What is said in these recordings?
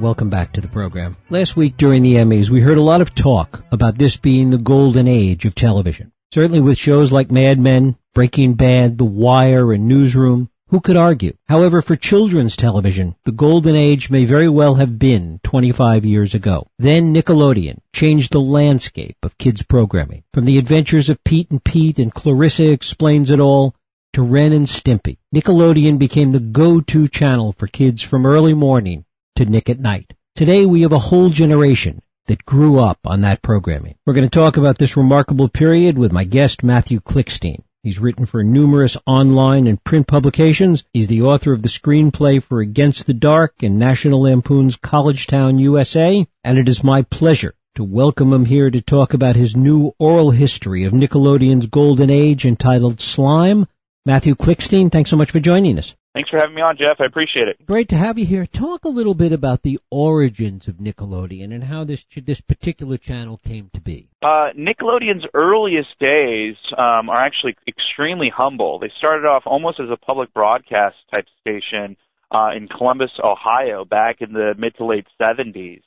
Welcome back to the program. Last week during the Emmys, we heard a lot of talk about this being the golden age of television. Certainly with shows like Mad Men, Breaking Bad, The Wire, and Newsroom, who could argue? However, for children's television, the golden age may very well have been 25 years ago. Then Nickelodeon changed the landscape of kids programming. From the adventures of Pete and Pete and Clarissa Explains It All to Ren and Stimpy, Nickelodeon became the go-to channel for kids from early morning to Nick at Night. Today we have a whole generation that grew up on that programming. We're going to talk about this remarkable period with my guest Matthew Klickstein. He's written for numerous online and print publications. He's the author of the screenplay for Against the Dark and National Lampoon's College Town, USA, and it is my pleasure to welcome him here to talk about his new oral history of Nickelodeon's golden age entitled Slimed. Matthew Klickstein, thanks so much for joining us. Thanks for having me on, Jeff. I appreciate it. Great to have you here. Talk a little bit about the origins of Nickelodeon and how this this particular channel came to be. Uh, Nickelodeon's earliest days um, are actually extremely humble. They started off almost as a public broadcast type station uh, in Columbus, Ohio, back in the mid to late 70s,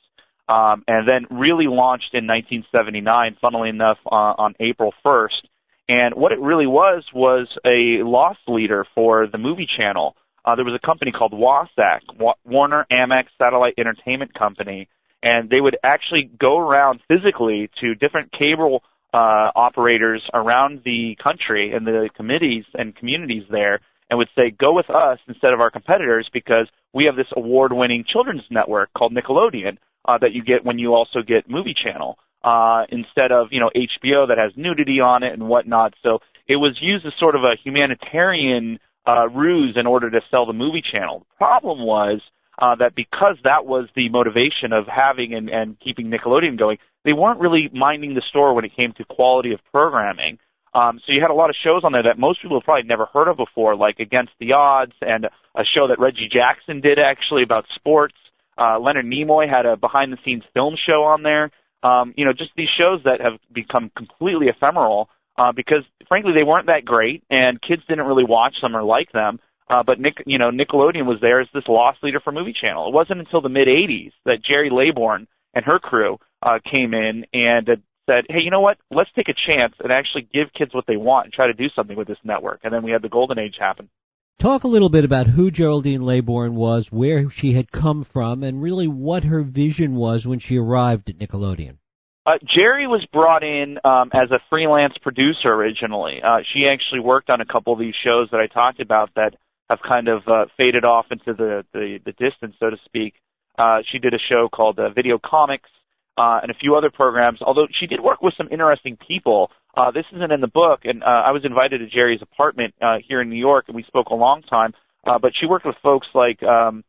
um, and then really launched in 1979. Funnily enough, uh, on April 1st and what it really was was a loss leader for the movie channel. Uh, there was a company called WASEC, Warner Amex Satellite Entertainment Company, and they would actually go around physically to different cable uh, operators around the country and the committees and communities there and would say, go with us instead of our competitors because we have this award-winning children's network called Nickelodeon uh, that you get when you also get Movie Channel uh, instead of you know HBO that has nudity on it and whatnot. So it was used as sort of a humanitarian uh, ruse in order to sell the movie channel. The problem was uh, that because that was the motivation of having and, and keeping Nickelodeon going, they weren't really minding the store when it came to quality of programming. Um, so you had a lot of shows on there that most people have probably never heard of before, like Against the Odds and a show that Reggie Jackson did actually about sports. Uh, Leonard Nimoy had a behind the scenes film show on there um, you know, just these shows that have become completely ephemeral uh, because, frankly, they weren't that great, and kids didn't really watch them or like them. Uh, but Nick, you know, Nickelodeon was there as this loss leader for Movie Channel. It wasn't until the mid '80s that Jerry Laybourne and her crew uh, came in and uh, said, "Hey, you know what? Let's take a chance and actually give kids what they want and try to do something with this network." And then we had the golden age happen. Talk a little bit about who Geraldine Laybourne was, where she had come from, and really what her vision was when she arrived at Nickelodeon. Uh, Gerry was brought in um, as a freelance producer originally. Uh, she actually worked on a couple of these shows that I talked about that have kind of uh, faded off into the, the, the distance, so to speak. Uh, she did a show called uh, Video Comics uh, and a few other programs. Although she did work with some interesting people. Uh, this isn't in the book, and uh, I was invited to Jerry's apartment uh, here in New York, and we spoke a long time. Uh, but she worked with folks like um,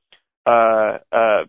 uh, uh,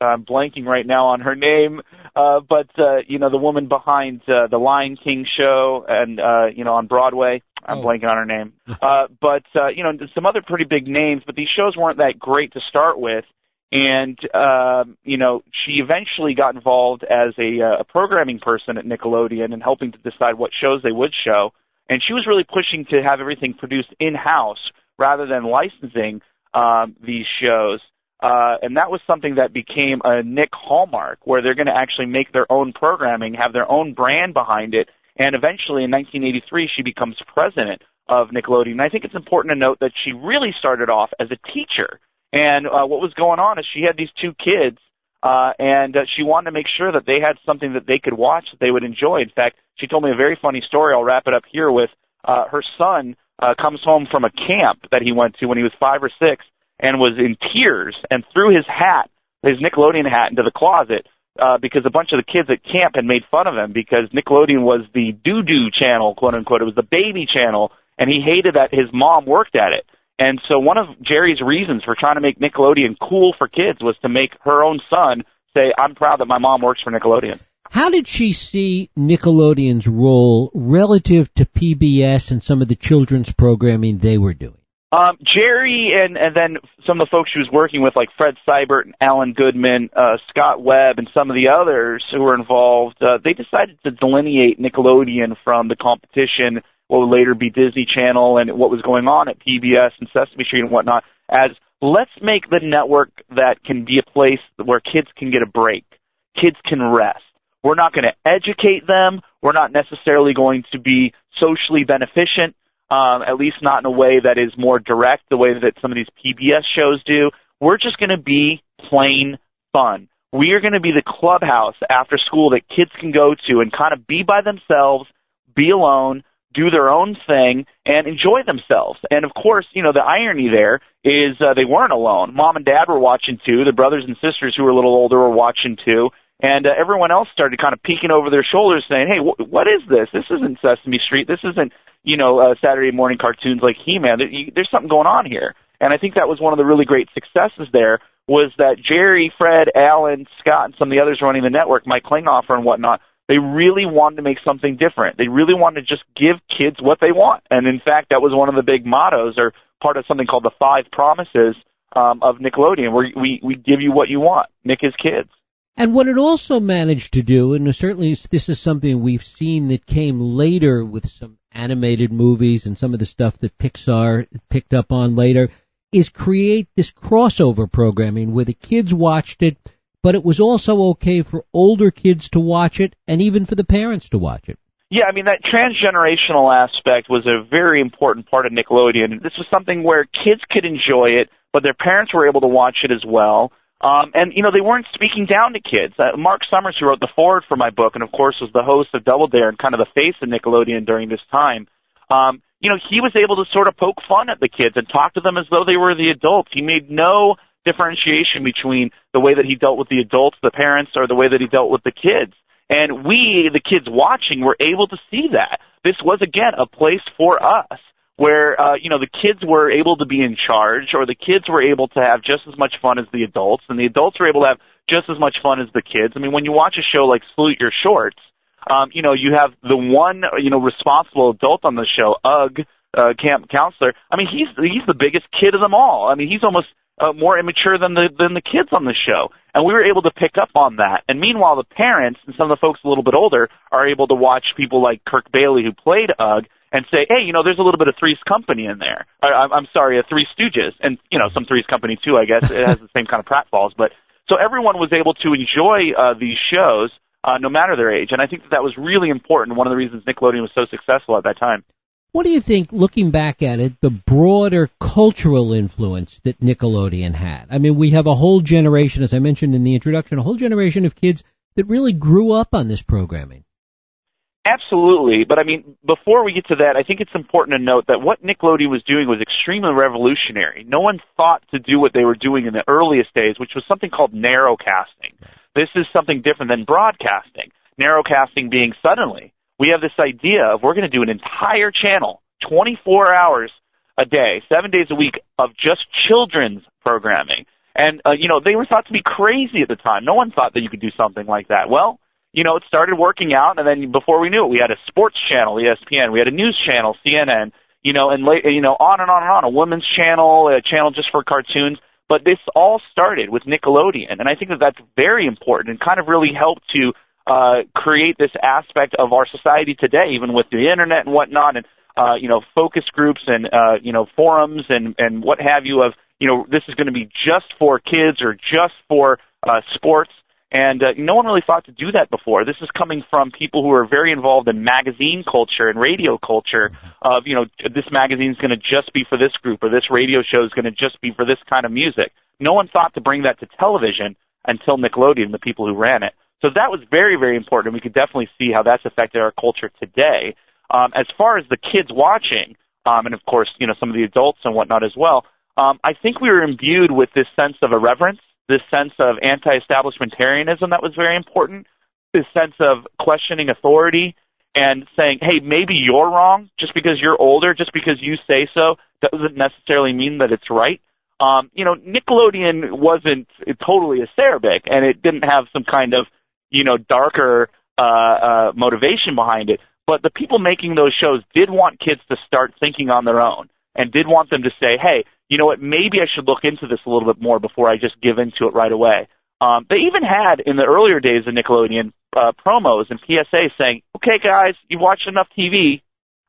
I'm blanking right now on her name, uh, but uh, you know the woman behind uh, the Lion King show and uh, you know on Broadway. I'm oh. blanking on her name, uh, but uh, you know some other pretty big names. But these shows weren't that great to start with, and uh, you know she eventually got involved as a, uh, a programming person at Nickelodeon and helping to decide what shows they would show. And she was really pushing to have everything produced in house rather than licensing um, these shows. Uh, and that was something that became a Nick hallmark, where they're going to actually make their own programming, have their own brand behind it, and eventually in 1983 she becomes president of Nickelodeon. And I think it's important to note that she really started off as a teacher. And uh, what was going on is she had these two kids, uh, and uh, she wanted to make sure that they had something that they could watch that they would enjoy. In fact, she told me a very funny story. I'll wrap it up here with uh, her son uh, comes home from a camp that he went to when he was five or six, and was in tears and threw his hat, his Nickelodeon hat, into the closet uh, because a bunch of the kids at camp had made fun of him because Nickelodeon was the doo doo channel, quote unquote. It was the baby channel, and he hated that his mom worked at it. And so one of Jerry's reasons for trying to make Nickelodeon cool for kids was to make her own son say, "I'm proud that my mom works for Nickelodeon." How did she see Nickelodeon's role relative to PBS and some of the children's programming they were doing? Um, Gerry and and then some of the folks she was working with, like Fred Seibert and Alan Goodman, uh, Scott Webb, and some of the others who were involved, uh, they decided to delineate Nickelodeon from the competition, what would later be Disney Channel, and what was going on at PBS and Sesame Street and whatnot, as let's make the network that can be a place where kids can get a break. Kids can rest. We're not going to educate them. We're not necessarily going to be socially beneficent, um, at least not in a way that is more direct, the way that some of these PBS shows do. We're just going to be plain fun. We are going to be the clubhouse after school that kids can go to and kind of be by themselves, be alone, do their own thing and enjoy themselves. And of course, you know, the irony there is uh, they weren't alone. Mom and dad were watching too. The brothers and sisters who were a little older were watching too. And uh, everyone else started kind of peeking over their shoulders saying, hey, wh- what is this? This isn't Sesame Street. This isn't, you know, uh, Saturday morning cartoons like He-Man. There's something going on here. And I think that was one of the really great successes there was that Jerry, Fred, Alan, Scott, and some of the others running the network, Mike Klinghoffer and whatnot, they really wanted to make something different. They really wanted to just give kids what they want. And in fact, that was one of the big mottos or part of something called the five promises um, of Nickelodeon, where we, we give you what you want. Nick is kids. And what it also managed to do, and certainly this is something we've seen that came later with some animated movies and some of the stuff that Pixar picked up on later, is create this crossover programming where the kids watched it but it was also okay for older kids to watch it and even for the parents to watch it. Yeah, I mean that transgenerational aspect was a very important part of Nickelodeon. This was something where kids could enjoy it, but their parents were able to watch it as well. Um, and you know they weren't speaking down to kids. Uh, Mark Summers, who wrote the foreword for my book, and of course was the host of Double Dare and kind of the face of Nickelodeon during this time. Um, you know he was able to sort of poke fun at the kids and talk to them as though they were the adults. He made no differentiation between the way that he dealt with the adults, the parents, or the way that he dealt with the kids. And we, the kids watching, were able to see that. This was, again, a place for us where, uh, you know, the kids were able to be in charge or the kids were able to have just as much fun as the adults and the adults were able to have just as much fun as the kids. I mean, when you watch a show like Salute Your Shorts, um, you know, you have the one, you know, responsible adult on the show, Ugg, uh, camp counselor. I mean, he's, he's the biggest kid of them all. I mean, he's almost, uh, more immature than the than the kids on the show, and we were able to pick up on that. And meanwhile, the parents and some of the folks a little bit older are able to watch people like Kirk Bailey, who played Ugg, and say, hey, you know, there's a little bit of Three's Company in there. I, I'm sorry, a Three Stooges, and you know, some Three's Company too. I guess it has the same kind of pratfalls, but so everyone was able to enjoy uh, these shows. Uh, no matter their age, and I think that that was really important. One of the reasons Nickelodeon was so successful at that time. What do you think, looking back at it, the broader cultural influence that Nickelodeon had? I mean, we have a whole generation, as I mentioned in the introduction, a whole generation of kids that really grew up on this programming. Absolutely, but I mean, before we get to that, I think it's important to note that what Nickelodeon was doing was extremely revolutionary. No one thought to do what they were doing in the earliest days, which was something called narrowcasting. This is something different than broadcasting. Narrowcasting being suddenly we have this idea of we're going to do an entire channel, 24 hours a day, seven days a week of just children's programming. And, uh, you know, they were thought to be crazy at the time. No one thought that you could do something like that. Well, you know, it started working out, and then before we knew it, we had a sports channel, ESPN. We had a news channel, CNN. You know, and late, you know, on and on and on. A women's channel, a channel just for cartoons. But this all started with Nickelodeon, and I think that that's very important and kind of really helped to uh, create this aspect of our society today, even with the internet and whatnot, and uh, you know, focus groups and uh, you know, forums and and what have you. Of you know, this is going to be just for kids or just for uh, sports. And uh, no one really thought to do that before. This is coming from people who are very involved in magazine culture and radio culture. Of you know, this magazine is going to just be for this group, or this radio show is going to just be for this kind of music. No one thought to bring that to television until Nickelodeon, the people who ran it. So that was very, very important. And we could definitely see how that's affected our culture today. Um, as far as the kids watching, um, and of course, you know, some of the adults and whatnot as well, um, I think we were imbued with this sense of irreverence, this sense of anti-establishmentarianism that was very important, this sense of questioning authority and saying, hey, maybe you're wrong just because you're older, just because you say so, doesn't necessarily mean that it's right. Um, you know, Nickelodeon wasn't totally acerbic, and it didn't have some kind of you know, darker uh, uh, motivation behind it. But the people making those shows did want kids to start thinking on their own and did want them to say, hey, you know what, maybe I should look into this a little bit more before I just give into it right away. Um, they even had in the earlier days of Nickelodeon uh, promos and PSAs saying, okay, guys, you've watched enough TV,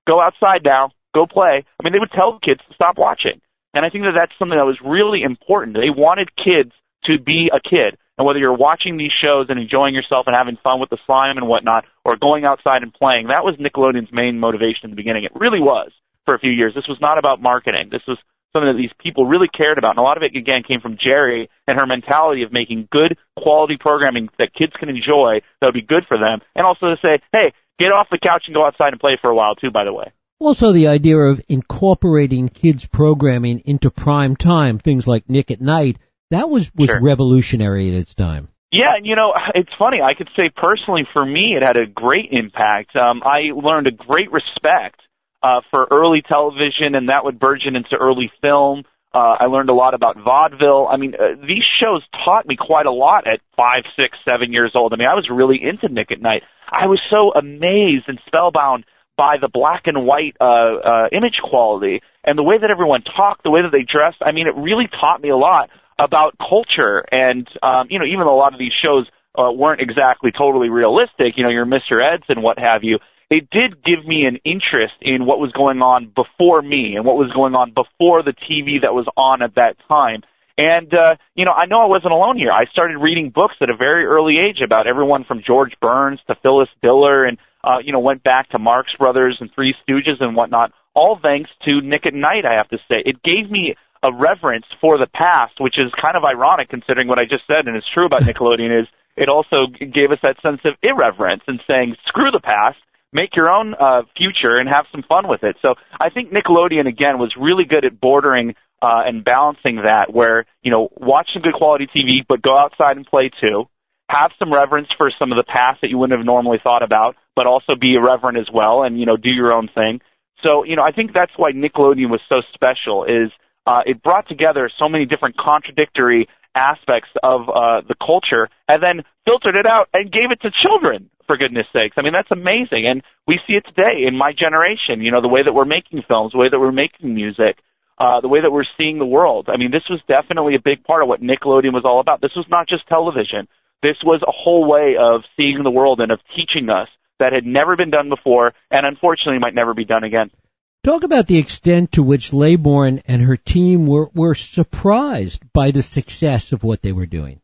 go outside now, go play. I mean, they would tell kids to stop watching. And I think that that's something that was really important. They wanted kids to be a kid. And whether you're watching these shows and enjoying yourself and having fun with the slime and whatnot, or going outside and playing, that was Nickelodeon's main motivation in the beginning. It really was for a few years. This was not about marketing. This was something that these people really cared about. And a lot of it, again, came from Jerry and her mentality of making good quality programming that kids can enjoy that would be good for them. And also to say, hey, get off the couch and go outside and play for a while too, by the way. Also the idea of incorporating kids programming into prime time, things like Nick at Night, that was, was sure. revolutionary at its time. Yeah, and you know, it's funny. I could say personally for me, it had a great impact. Um, I learned a great respect uh, for early television, and that would burgeon into early film. Uh, I learned a lot about vaudeville. I mean, uh, these shows taught me quite a lot at five, six, seven years old. I mean, I was really into Nick at Night. I was so amazed and spellbound by the black and white uh, uh, image quality and the way that everyone talked, the way that they dressed. I mean, it really taught me a lot about culture. And um, you know, even though a lot of these shows uh, weren't exactly totally realistic, you know, your Mr. Eds and what have you, it did give me an interest in what was going on before me and what was going on before the TV that was on at that time. And uh, you know, I know I wasn't alone here. I started reading books at a very early age about everyone from George Burns to Phyllis Diller, and uh, you know, went back to Marx Brothers and Three Stooges and whatnot. All thanks to Nick at Night, I have to say. It gave me a reverence for the past, which is kind of ironic considering what I just said, and it's true about Nickelodeon. Is it also gave us that sense of irreverence and saying, screw the past make your own uh, future and have some fun with it. So I think Nickelodeon again was really good at bordering uh, and balancing that, where you know watch some good quality TV, but go outside and play too. Have some reverence for some of the past that you wouldn't have normally thought about, but also be irreverent as well, and you know do your own thing. So you know I think that's why Nickelodeon was so special. Is uh, it brought together so many different contradictory aspects of uh, the culture, and then filtered it out and gave it to children for goodness sakes. I mean, that's amazing. And we see it today in my generation, you know, the way that we're making films, the way that we're making music, uh, the way that we're seeing the world. I mean, this was definitely a big part of what Nickelodeon was all about. This was not just television. This was a whole way of seeing the world and of teaching us that had never been done before and unfortunately might never be done again. Talk about the extent to which Laybourne and her team were, were surprised by the success of what they were doing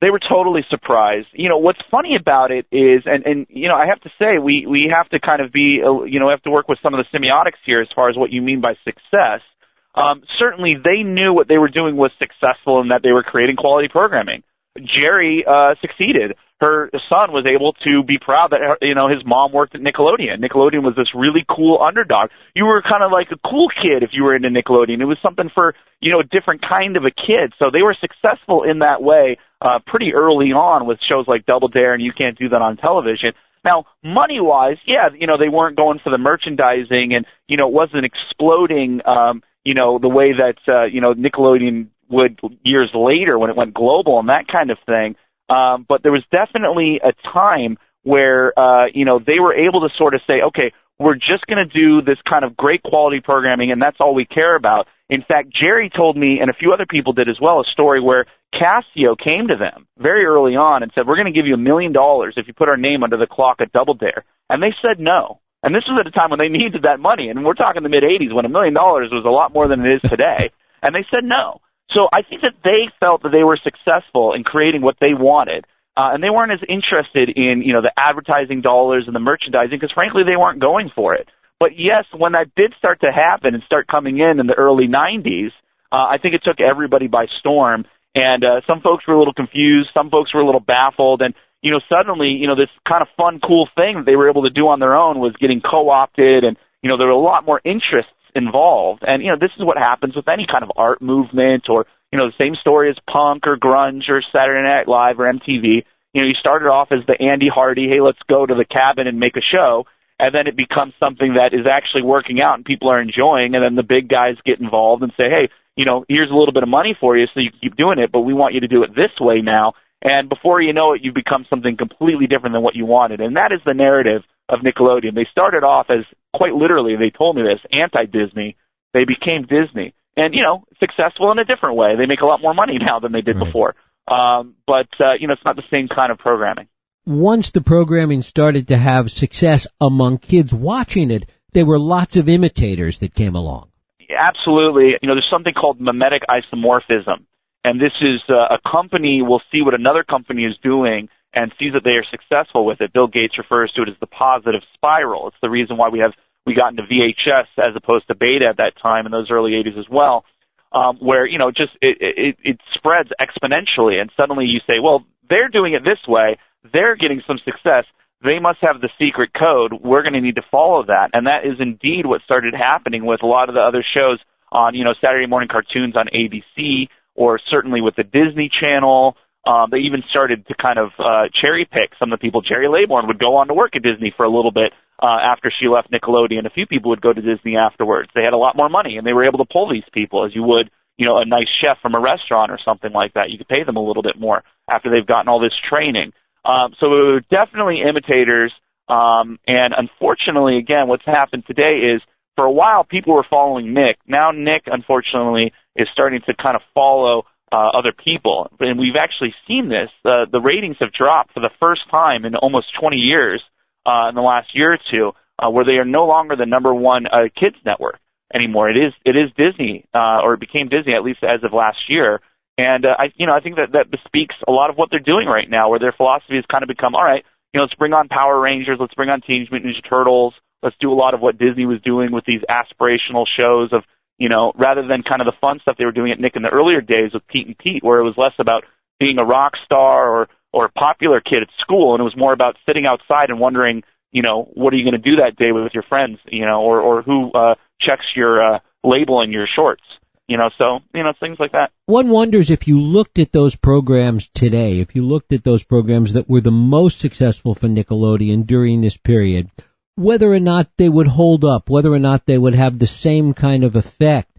they were totally surprised. You know, what's funny about it is, and and you know, I have to say, we we have to kind of be, uh, you know, have to work with some of the semiotics here as far as what you mean by success. Um, certainly, they knew what they were doing was successful and that they were creating quality programming. Jerry, uh, succeeded. Her son was able to be proud that her, you know his mom worked at Nickelodeon. Nickelodeon was this really cool underdog. You were kind of like a cool kid if you were into Nickelodeon. It was something for you know a different kind of a kid. So they were successful in that way uh, pretty early on with shows like Double Dare and You Can't Do That on Television. Now, money wise, yeah, you know they weren't going for the merchandising, and you know it wasn't exploding. Um, you know the way that uh, you know Nickelodeon would years later when it went global and that kind of thing. Um, but there was definitely a time where uh, you know they were able to sort of say, okay, we're just going to do this kind of great quality programming, and that's all we care about. In fact, Jerry told me, and a few other people did as well, a story where Casio came to them very early on and said, "We're going to give you a million dollars if you put our name under the clock at Double Dare," and they said no. And this was at a time when they needed that money, and we're talking the mid '80s when a million dollars was a lot more than it is today. and they said no. So I think that they felt that they were successful in creating what they wanted. Uh, and they weren't as interested in, you know, the advertising dollars and the merchandising because frankly they weren't going for it. But yes, when that did start to happen and start coming in in the early 90s, uh, I think it took everybody by storm. And uh, some folks were a little confused, some folks were a little baffled, and you know, suddenly, you know, this kind of fun, cool thing that they were able to do on their own was getting co-opted, and you know, there were a lot more interests involved. And, you know, this is what happens with any kind of art movement or, you know, the same story as punk or grunge or Saturday Night Live or MTV. You know, you started off as the Andy Hardy, hey, let's go to the cabin and make a show. And then it becomes something that is actually working out and people are enjoying. And then the big guys get involved and say, hey, you know, here's a little bit of money for you so you can keep doing it, but we want you to do it this way now. And before you know it, you've become something completely different than what you wanted. And that is the narrative of Nickelodeon. They started off as quite literally, they told me this, anti-Disney. They became Disney. And, you know, successful in a different way. They make a lot more money now than they did right. before. Um, but, uh, you know, it's not the same kind of programming. Once the programming started to have success among kids watching it, there were lots of imitators that came along. absolutely. You know, there's something called mimetic isomorphism, and this is uh, a company will see what another company is doing and sees that they are successful with it. Bill Gates refers to it as the positive spiral. It's the reason why we have we got into VHS as opposed to beta at that time in those early 80s as well, um, where you know just it, it it spreads exponentially, and suddenly you say, well, they're doing it this way, they're getting some success. They must have the secret code. We're going to need to follow that, and that is indeed what started happening with a lot of the other shows on you know Saturday morning cartoons on ABC, or certainly with the Disney Channel. Um, they even started to kind of uh, cherry pick some of the people. Jerry Laybourne would go on to work at Disney for a little bit uh, after she left Nickelodeon. A few people would go to Disney afterwards. They had a lot more money, and they were able to pull these people as you would, you know, a nice chef from a restaurant or something like that. You could pay them a little bit more after they've gotten all this training. Um, so we were definitely imitators. Um, and unfortunately, again, what's happened today is for a while people were following Nick. Now Nick, unfortunately, is starting to kind of follow uh, other people. And we've actually seen this. Uh, the ratings have dropped for the first time in almost 20 years uh, in the last year or two, uh, where they are no longer the number one uh, kids network anymore. It is it is Disney, uh, or it became Disney at least as of last year. And uh, I, you know, I think that that bespeaks a lot of what they're doing right now, where their philosophy has kind of become, all right, you know, let's bring on Power Rangers, let's bring on Teenage Mutant Ninja Turtles, let's do a lot of what Disney was doing with these aspirational shows of, you know, rather than kind of the fun stuff they were doing at Nick in the earlier days with Pete and Pete, where it was less about being a rock star or or a popular kid at school, and it was more about sitting outside and wondering, you know, what are you going to do that day with your friends, you know, or or who uh, checks your uh, label in your shorts you know, so, you know, things like that. One wonders if you looked at those programs today, if you looked at those programs that were the most successful for Nickelodeon during this period, whether or not they would hold up, whether or not they would have the same kind of effect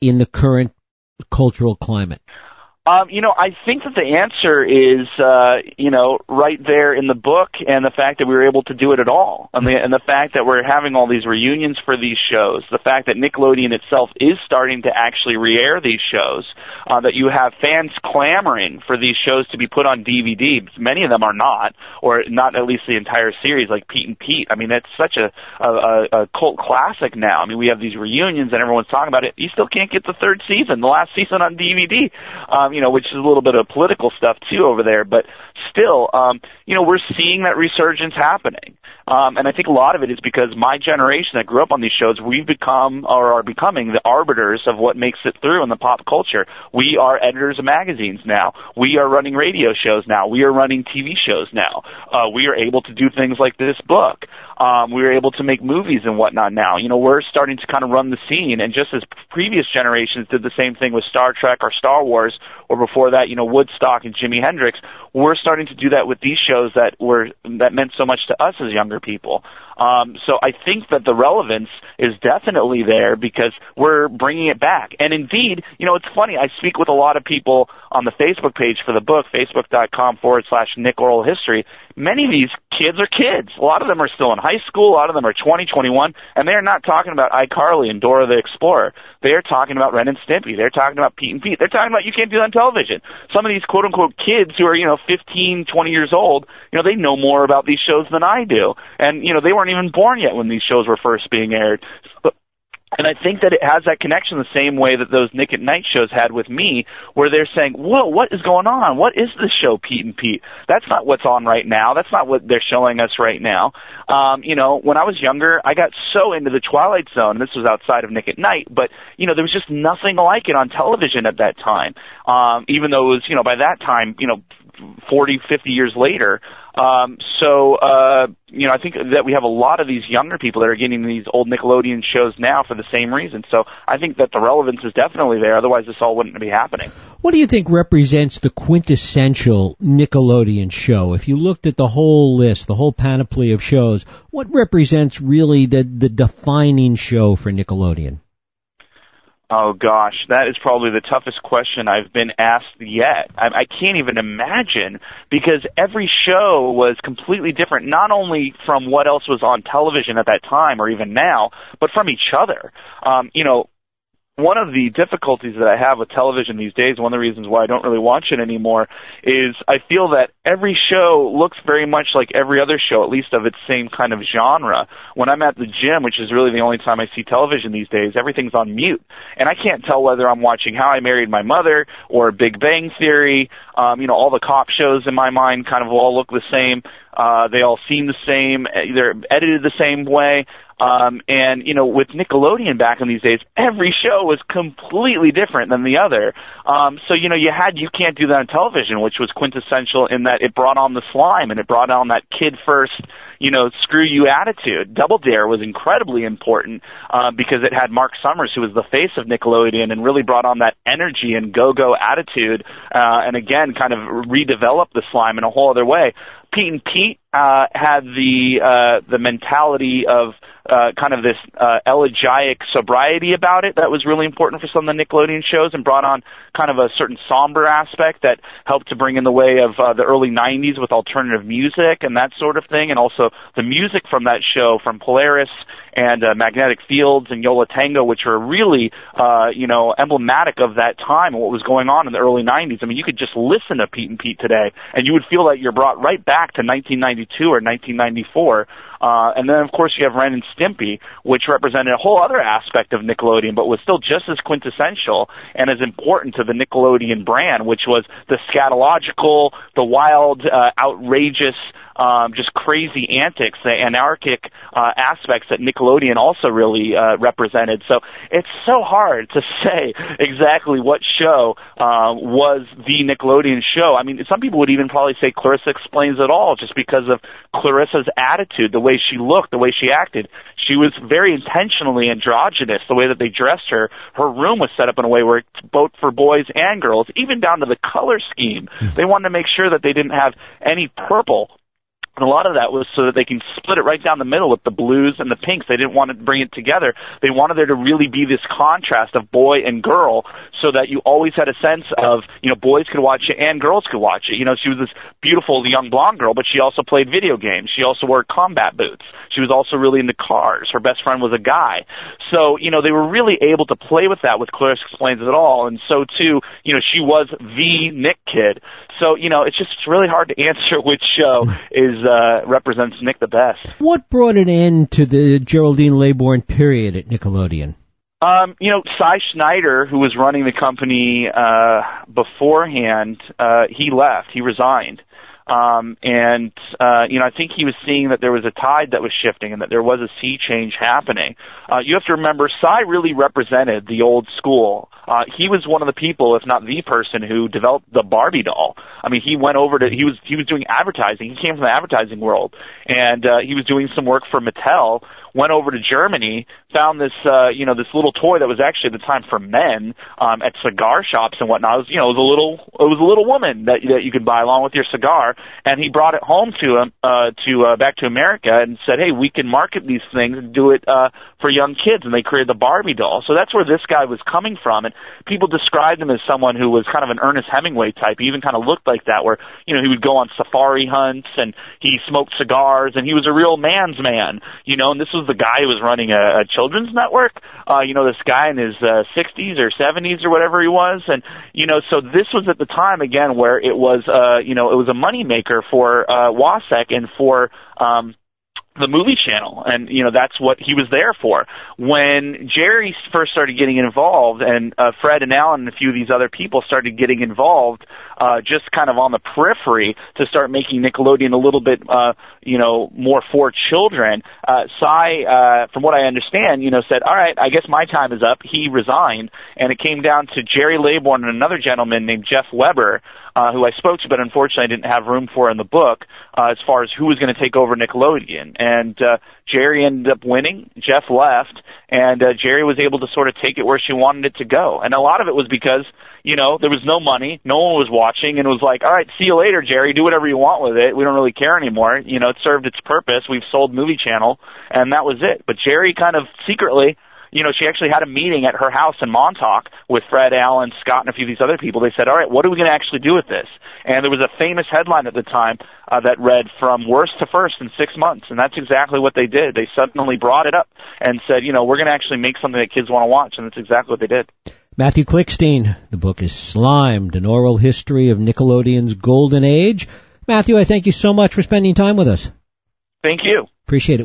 in the current cultural climate. Um, you know, I think that the answer is, uh, you know, right there in the book, and the fact that we were able to do it at all, and the, and the fact that we're having all these reunions for these shows, the fact that Nickelodeon itself is starting to actually re-air these shows, uh, that you have fans clamoring for these shows to be put on DVD. Many of them are not, or not at least the entire series, like Pete and Pete. I mean, that's such a, a, a cult classic now. I mean, we have these reunions, and everyone's talking about it. You still can't get the third season, the last season on DVD. Um, you know, which is a little bit of political stuff too over there. But still, um, you know, we're seeing that resurgence happening. Um, and I think a lot of it is because my generation that grew up on these shows, we've become or are becoming the arbiters of what makes it through in the pop culture. We are editors of magazines now. We are running radio shows now. We are running TV shows now. Uh, we are able to do things like this book. Um, we are able to make movies and whatnot now. You know, we're starting to kind of run the scene. And just as previous generations did the same thing with Star Trek or Star Wars, or before that, you know, Woodstock and Jimi Hendrix, we're starting to do that with these shows that were that meant so much to us as younger people. Um, so I think that the relevance is definitely there because we're bringing it back. And indeed, you know, it's funny. I speak with a lot of people on the Facebook page for the book, facebook.com forward slash Nick Oral History. Many of these kids are kids. A lot of them are still in high school. A lot of them are 20, 21, and they're not talking about iCarly and Dora the Explorer. They're talking about Ren and Stimpy. They're talking about Pete and Pete. They're talking about you can't do that on television. Some of these quote unquote kids who are, you know, 15, 20 years old, you know, they know more about these shows than I do. And, you know, they weren't even born yet when these shows were first being aired. And I think that it has that connection the same way that those Nick at Night shows had with me, where they're saying, whoa, what is going on? What is this show, Pete and Pete? That's not what's on right now. That's not what they're showing us right now. Um, you know, when I was younger, I got so into the Twilight Zone, and this was outside of Nick at Night, but, you know, there was just nothing like it on television at that time. Um, even though it was, you know, by that time, you know, 40, 50 years later. Um, so, uh, you know, I think that we have a lot of these younger people that are getting these old Nickelodeon shows now for the same reason. So I think that the relevance is definitely there. Otherwise, this all wouldn't be happening. What do you think represents the quintessential Nickelodeon show? If you looked at the whole list, the whole panoply of shows, what represents really the, the defining show for Nickelodeon? Oh gosh, that is probably the toughest question I've been asked yet. I, I can't even imagine because every show was completely different, not only from what else was on television at that time or even now, but from each other. Um, you know, one of the difficulties that I have with television these days, one of the reasons why I don't really watch it anymore, is I feel that every show looks very much like every other show, at least of its same kind of genre. When I'm at the gym, which is really the only time I see television these days, everything's on mute. And I can't tell whether I'm watching How I Married My Mother or Big Bang Theory. Um, you know, all the cop shows in my mind kind of all look the same. Uh, they all seem the same. They're edited the same way. Um, and you know, with Nickelodeon back in these days, every show was completely different than the other. Um, so you know, you had you can't do that on television, which was quintessential in that it brought on the slime and it brought on that kid first, you know, screw you attitude. Double Dare was incredibly important uh, because it had Mark Summers, who was the face of Nickelodeon, and really brought on that energy and go-go attitude, uh, and again, kind of redeveloped the slime in a whole other way. Pete and Pete uh, had the uh, the mentality of uh, kind of this uh, elegiac sobriety about it that was really important for some of the Nickelodeon shows and brought on kind of a certain somber aspect that helped to bring in the way of uh, the early 90s with alternative music and that sort of thing, and also the music from that show from Polaris and uh, Magnetic Fields and Yo La Tengo, which are really, uh, you know, emblematic of that time and what was going on in the early 90s. I mean, you could just listen to Pete and Pete today, and you would feel like you're brought right back to 1992 or 1994 uh, and then, of course, you have Ren and Stimpy, which represented a whole other aspect of Nickelodeon, but was still just as quintessential and as important to the Nickelodeon brand, which was the scatological, the wild, uh, outrageous, um, just crazy antics, the anarchic uh, aspects that Nickelodeon also really uh, represented. So it's so hard to say exactly what show uh, was the Nickelodeon show. I mean, some people would even probably say Clarissa Explains It All just because of Clarissa's attitude, the way she looked, the way she acted. She was very intentionally androgynous, the way that they dressed her. Her room was set up in a way where it's both for boys and girls, even down to the color scheme. Hmm. They wanted to make sure that they didn't have any purple and a lot of that was so that they can split it right down the middle with the blues and the pinks. They didn't want to bring it together. They wanted there to really be this contrast of boy and girl so that you always had a sense of, you know, boys could watch it and girls could watch it. You know, she was this beautiful young blonde girl, but she also played video games. She also wore combat boots. She was also really into cars. Her best friend was a guy. So, you know, they were really able to play with that with Clarissa Explains It All. And so too, you know, she was the Nick kid. So, you know, it's just really hard to answer which show is uh, represents Nick the best. What brought an end to the Geraldine Laybourne period at Nickelodeon? Um, you know, Cy Schneider, who was running the company uh, beforehand, uh, he left. He resigned. Um, and, uh, you know, I think he was seeing that there was a tide that was shifting and that there was a sea change happening. Uh, you have to remember, Cy really represented the old school. Uh, he was one of the people, if not the person, who developed the Barbie doll. I mean, he went over to, he was, he was doing advertising. He came from the advertising world and, uh, he was doing some work for Mattel went over to Germany, found this uh, you know this little toy that was actually at the time for men um, at cigar shops and whatnot. It was you know it was a little it was a little woman that that you could buy along with your cigar, and he brought it home to him uh, to uh, back to America and said, hey, we can market these things and do it uh, for young kids, and they created the Barbie doll. So that's where this guy was coming from, and people described him as someone who was kind of an Ernest Hemingway type. He even kind of looked like that, where you know he would go on safari hunts and he smoked cigars, and he was a real man's man, you know. And this was the guy who was running a, a children's network. Uh, you know, this guy in his uh, 60s or 70s or whatever he was, and you know, so this was at the time again where it was, uh, you know, it was a money maker for uh, WASEC and for um, the movie channel and you know that's what he was there for. When jerry first started getting involved and uh, fred and alan and a few of these other people started getting involved uh just kind of on the periphery to start making nickelodeon a little bit uh you know more for children uh cy uh from what i understand you know said all right i guess my time is up. He resigned and it came down to jerry laybourne and another gentleman named jeff weber uh, who I spoke to, but unfortunately I didn't have room for in the book uh, as far as who was going to take over Nickelodeon. And uh, Jerry ended up winning. Jeff left, and uh, Jerry was able to sort of take it where she wanted it to go. And a lot of it was because you know there was no money, no one was watching, and it was like, all right, see you later, Jerry. Do whatever you want with it. We don't really care anymore. You know, it served its purpose. We've sold Movie Channel, and that was it. But Jerry kind of secretly you know, she actually had a meeting at her house in Montauk with Fred Alan, Scott, and a few of these other people. They said, all right, what are we going to actually do with this? And there was a famous headline at the time uh, that read, from worst to first in six months. And that's exactly what they did. They suddenly brought it up and said, you know, we're going to actually make something that kids want to watch. And that's exactly what they did. Matthew Klickstein. The book is Slimed, an oral history of Nickelodeon's golden age. Matthew, I thank you so much for spending time with us. Thank you. Appreciate it.